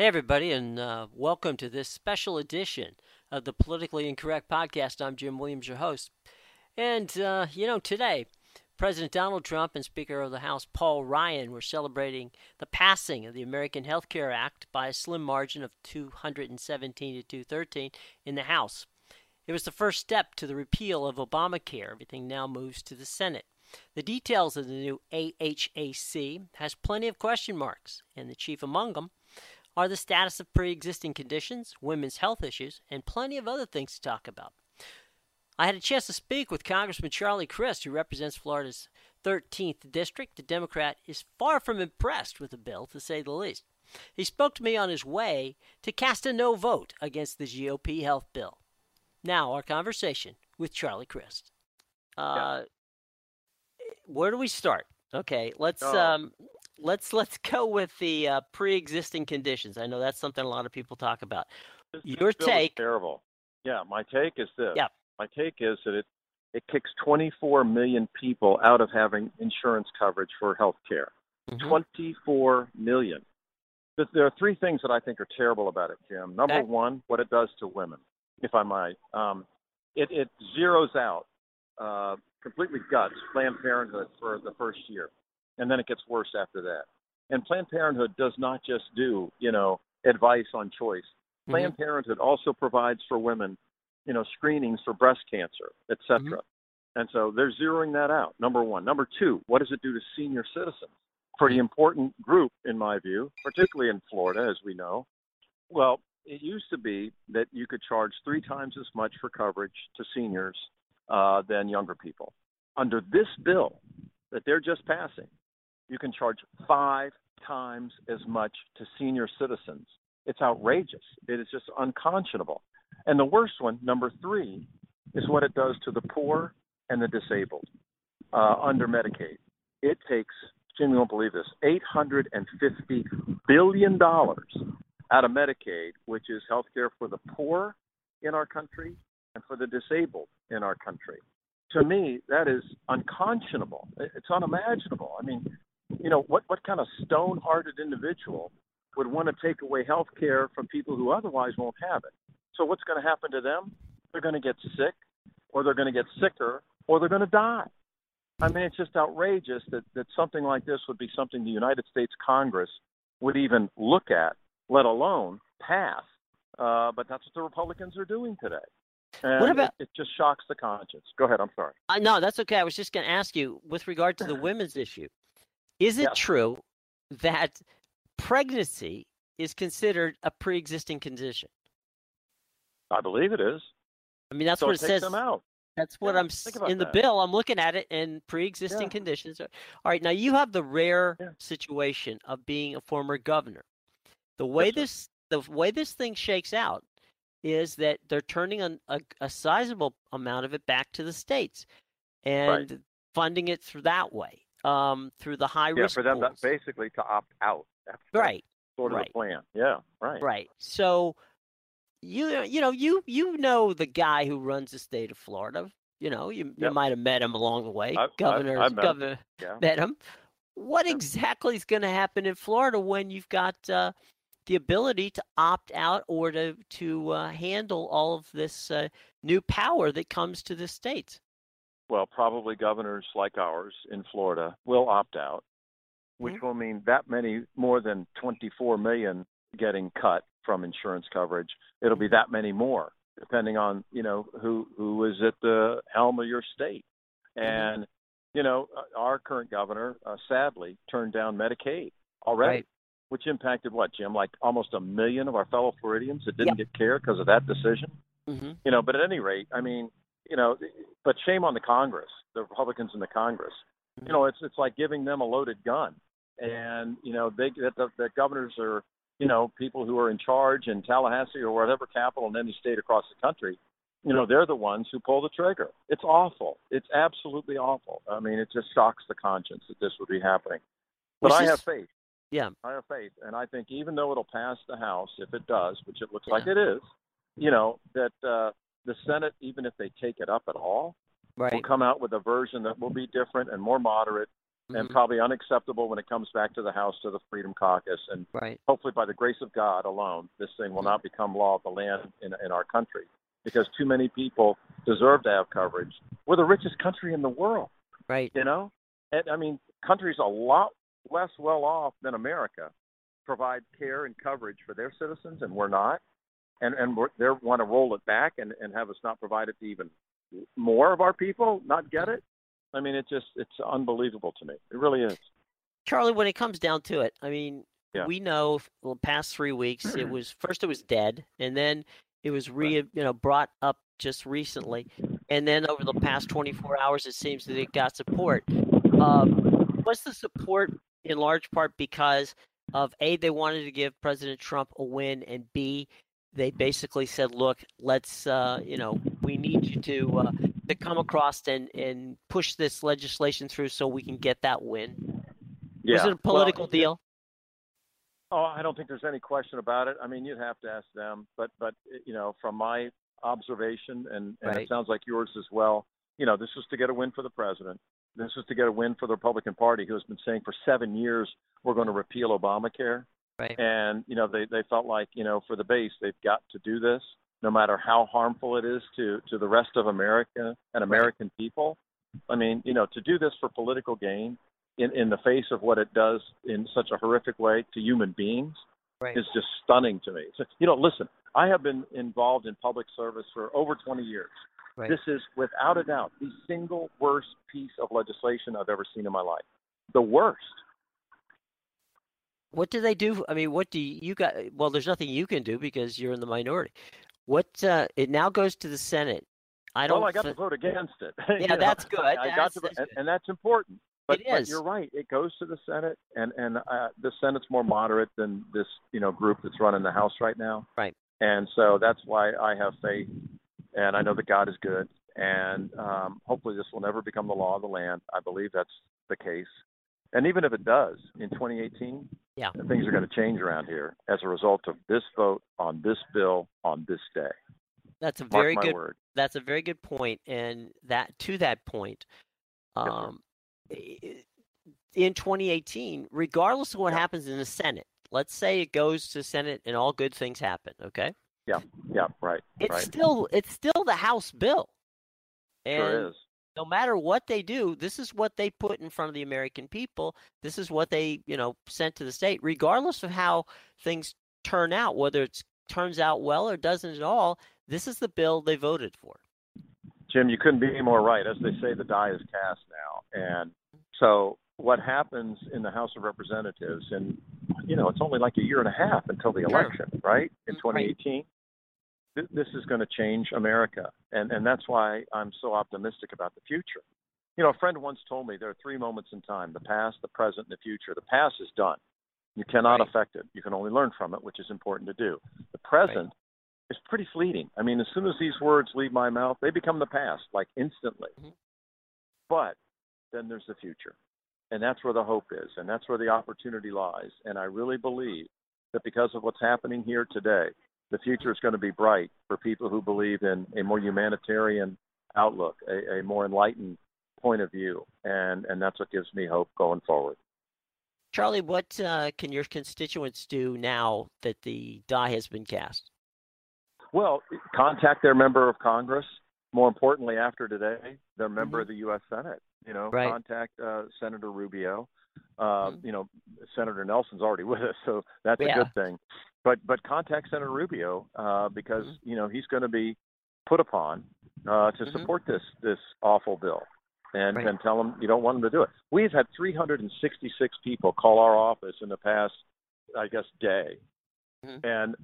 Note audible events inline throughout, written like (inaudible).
Hey, everybody, and uh, welcome to this special edition of the Politically Incorrect Podcast. I'm Jim Williams, your host. And, uh, you know, today, President Donald Trump and Speaker of the House Paul Ryan were celebrating the passing of the American Health Care Act by a slim margin of 217 to 213 in the House. It was the first step to the repeal of Obamacare. Everything now moves to the Senate. The details of the new AHAC has plenty of question marks, and the chief among them are the status of pre existing conditions, women's health issues, and plenty of other things to talk about. I had a chance to speak with Congressman Charlie Crist, who represents Florida's 13th district. The Democrat is far from impressed with the bill, to say the least. He spoke to me on his way to cast a no vote against the GOP health bill. Now, our conversation with Charlie Crist. Uh, yeah. Where do we start? Okay, let's oh. um, let's let's go with the uh, pre-existing conditions. I know that's something a lot of people talk about. This, Your take? terrible. Yeah, my take is this. Yeah. My take is that it it kicks 24 million people out of having insurance coverage for health care. Mm-hmm. 24 million. There are three things that I think are terrible about it, Jim. Number okay. one, what it does to women, if I might. Um, it, it zeroes out, uh, completely guts Planned Parenthood for the first year and then it gets worse after that. And Planned Parenthood does not just do, you know, advice on choice. Mm-hmm. Planned mm-hmm. Parenthood also provides for women, you know, screenings for breast cancer, et cetera. Mm-hmm. And so they're zeroing that out. Number one. Number two, what does it do to senior citizens? Pretty important group, in my view, particularly in Florida, as we know. Well, it used to be that you could charge three times as much for coverage to seniors uh, than younger people. Under this bill that they're just passing, you can charge five times as much to senior citizens. It's outrageous. It is just unconscionable. And the worst one, number three, is what it does to the poor and the disabled uh, under Medicaid. It takes, Jim, you won't believe this, $850 billion out of Medicaid, which is health care for the poor in our country and for the disabled in our country. To me, that is unconscionable. It's unimaginable. I mean, you know, what, what kind of stone hearted individual would want to take away health care from people who otherwise won't have it? So, what's going to happen to them? They're going to get sick, or they're going to get sicker, or they're going to die. I mean, it's just outrageous that, that something like this would be something the United States Congress would even look at, let alone pass. Uh, but that's what the Republicans are doing today. And what about it, it, just shocks the conscience. Go ahead. I'm sorry. Uh, no, that's okay. I was just going to ask you with regard to the women's issue. Is it true that pregnancy is considered a pre-existing condition? I believe it is. I mean, that's so what it, it says. Them out. That's what yeah, I'm in the that. bill. I'm looking at it, and pre-existing yeah. conditions. Are, all right, now you have the rare yeah. situation of being a former governor. The way this the way this thing shakes out is that they're turning a, a, a sizable amount of it back to the states and right. funding it through that way um, through the high risk. yeah, risk. for them pools. basically to opt out. That's, right. That's sort of right. the plan. Yeah. Right. Right. So you you know you you know the guy who runs the state of Florida. You know you yep. you might have met him along the way. I've, governor I've, I've met governor him. Yeah. met him. What yeah. exactly is going to happen in Florida when you've got uh, the ability to opt out or to to uh, handle all of this uh, new power that comes to the states? Well, probably governors like ours in Florida will opt out, which mm-hmm. will mean that many more than 24 million getting cut from insurance coverage. It'll be that many more, depending on you know who who is at the helm of your state. And mm-hmm. you know, our current governor uh, sadly turned down Medicaid already. Right. Which impacted what, Jim? Like almost a million of our fellow Floridians that didn't yep. get care because of that decision. Mm-hmm. You know, but at any rate, I mean, you know, but shame on the Congress, the Republicans in the Congress. Mm-hmm. You know, it's it's like giving them a loaded gun, and you know, they the, the governors are you know people who are in charge in Tallahassee or whatever capital in any state across the country. You know, they're the ones who pull the trigger. It's awful. It's absolutely awful. I mean, it just shocks the conscience that this would be happening. But Which I is, have faith. Yeah, I have faith, and I think even though it'll pass the House, if it does, which it looks Yeah. like it is, you know, that uh, the Senate, even if they take it up at all, right. will come out with a version that will be different and more moderate and Mhm. probably unacceptable when it comes back to the House to the Freedom Caucus. And Right. hopefully, by the grace of God alone, this thing will Mhm. not become law of the land in, in our country because too many people deserve to have coverage. We're the richest country in the world, Right. you know? And I mean, countries a lot less well off than America provide care and coverage for their citizens, and we're not. And and they want to roll it back and, and have us not provide it to even more of our people not get it. I mean, it just it's unbelievable to me. It really is. Charlie, when it comes down to it, I mean, Yeah. we know the past three weeks it (clears throat) was first it was dead, and then it was re you know brought up just recently, and then over the past 24 hours it seems that it got support. Um, was the support in large part because of a they wanted to give President Trump a win, and b they basically said, look, let's uh, you know we need you to uh, to come across and and push this legislation through so we can get that win. Yeah. Was it a political Well, deal? Oh, I don't think there's any question about it. I mean, you'd have to ask them, but but you know, from my observation, and, and Right. it sounds like yours as well. You know, this is to get a win for the president. This is to get a win for the Republican Party, who has been saying for seven years we're going to repeal Obamacare. Right. And you know, they they felt like you know, for the base, they've got to do this, no matter how harmful it is to to the rest of America and American people. I mean, you know, to do this for political gain in, in the face of what it does in such a horrific way to human beings Right. is just stunning to me. So, you know, listen, I have been involved in public service for over 20 years. Right. This is without a doubt the single worst piece of legislation I've ever seen in my life. The worst. What do they do? I mean, what do you got? Well, there's nothing you can do because you're in the minority. What uh, it now goes to the Senate. I don't. well, I got thi- to vote against it. (laughs) Yeah, You know, that's good. I got That's- to, that's and, and that's important. But, It but you're right. It goes to the Senate, and and uh, the Senate's more moderate than this you know group that's running the House right now. Right. And so that's why I have faith, and I know that God is good, and um, hopefully this will never become the law of the land. I believe that's the case. And even if it does in 2018, Yeah. things are going to change around here as a result of this vote on this bill on this day. that's a Mark very good. word. That's a very good point, and that to that point, um, in 2018, regardless of what Yeah. happens in the Senate, let's say it goes to Senate and all good things happen. Okay, Yeah. Yeah, right. it's right. still it's still the House bill, and sure is. No matter what they do, this is what they put in front of the American people. This is what they, you know, sent to the state, regardless of how things turn out, whether it turns out well or doesn't at all. This is the bill they voted for. Jim, you couldn't be more right. As they say, the die is cast now. And so what happens in the House of Representatives, and, you know, it's only like a year and a half until the election, right? In mm, Right. 2018. Th- This is going to change America. And, and that's why I'm so optimistic about the future. You know, a friend once told me there are three moments in time the past, the present, and the future. The past is done. You cannot Right. affect it. You can only learn from it, which is important to do. The present is pretty fleeting. I mean, as soon as these words leave my mouth, they become the past, like instantly. Mm-hmm. But then there's the future. And that's where the hope is, and that's where the opportunity lies. And I really believe that because of what's happening here today, the future is going to be bright for people who believe in a more humanitarian outlook, a, a more enlightened point of view. And, and that's what gives me hope going forward. Charlie, what uh, can your constituents do now that the die has been cast? Well, contact their member of Congress. More importantly, after today, their member of the U.S. Senate. You know, Mm-hmm. Right. contact uh, Senator Rubio. Uh, Mhm. You know, Senator Nelson's already with us, so that's Yeah. a good thing. But but contact Senator Rubio uh, because Mhm. you know he's going to be put upon uh, to Mhm. support this this awful bill, and Right. and tell him you don't want him to do it. We've had 366 people call our office in the past, I guess, day, Mhm. and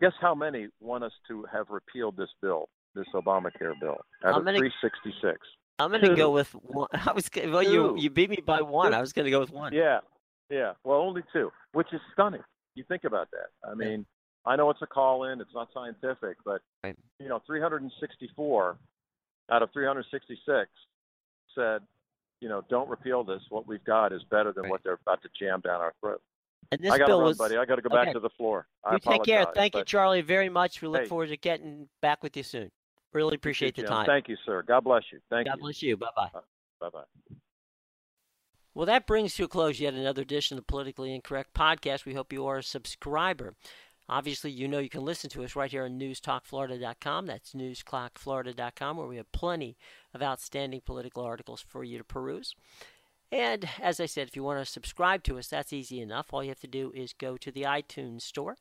guess how many want us to have repealed this bill, this Obamacare bill, out How of many- 366? I'm going to go with one. (laughs) I was gonna- well, you you beat me by one. Two. I was going to go with one. Yeah, yeah. Well, only two, which is stunning. You think about that. I mean, I know it's a call in, it's not scientific, but Right. you know, 364 out of 366 said, you know, don't repeal this. What we've got is better than Right. what they're about to jam down our throat. And this I got to bill run, was. buddy. I got to go okay. back to the floor. I You take care. Thank you, Charlie, very much. We look Hey. forward to getting back with you soon. Really appreciate the time. Thank you, sir. God bless you. Thank God you. God bless you. Bye bye. Bye bye. Well, that brings to a close yet another edition of the Politically Incorrect podcast. We hope you are a subscriber. Obviously, you know you can listen to us right here on newstalkflorida.com. That's newstalkflorida.com, where we have plenty of outstanding political articles for you to peruse. And as I said, if you want to subscribe to us, that's easy enough. All you have to do is go to the iTunes Store,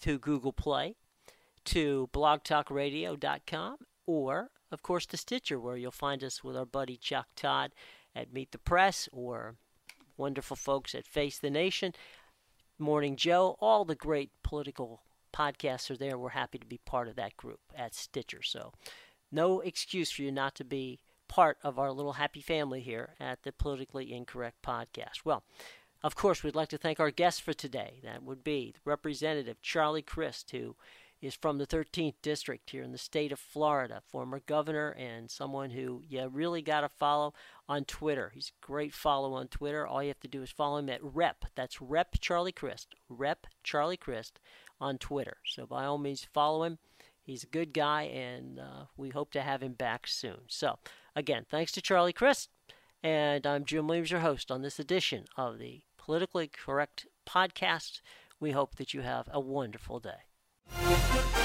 to Google Play, to blogtalkradio.com, or, of course, to Stitcher, where you'll find us with our buddy Chuck Todd at Meet the Press or wonderful folks at Face the Nation. Morning Joe, all the great political podcasts are there. We're happy to be part of that group at Stitcher. So, no excuse for you not to be part of our little happy family here at the Politically Incorrect Podcast. Well, of course, we'd like to thank our guest for today. That would be Representative Charlie Crist, who is from the 13th District here in the state of Florida, former governor and someone who you really got to follow on Twitter. He's a great follow on Twitter. All you have to do is follow him at Rep. That's Rep Charlie Crist. Rep Charlie Crist on Twitter. So by all means, follow him. He's a good guy, and uh, we hope to have him back soon. So, again, thanks to Charlie Crist, and I'm Jim Williams, your host on this edition of the Politically Correct Podcast. We hope that you have a wonderful day.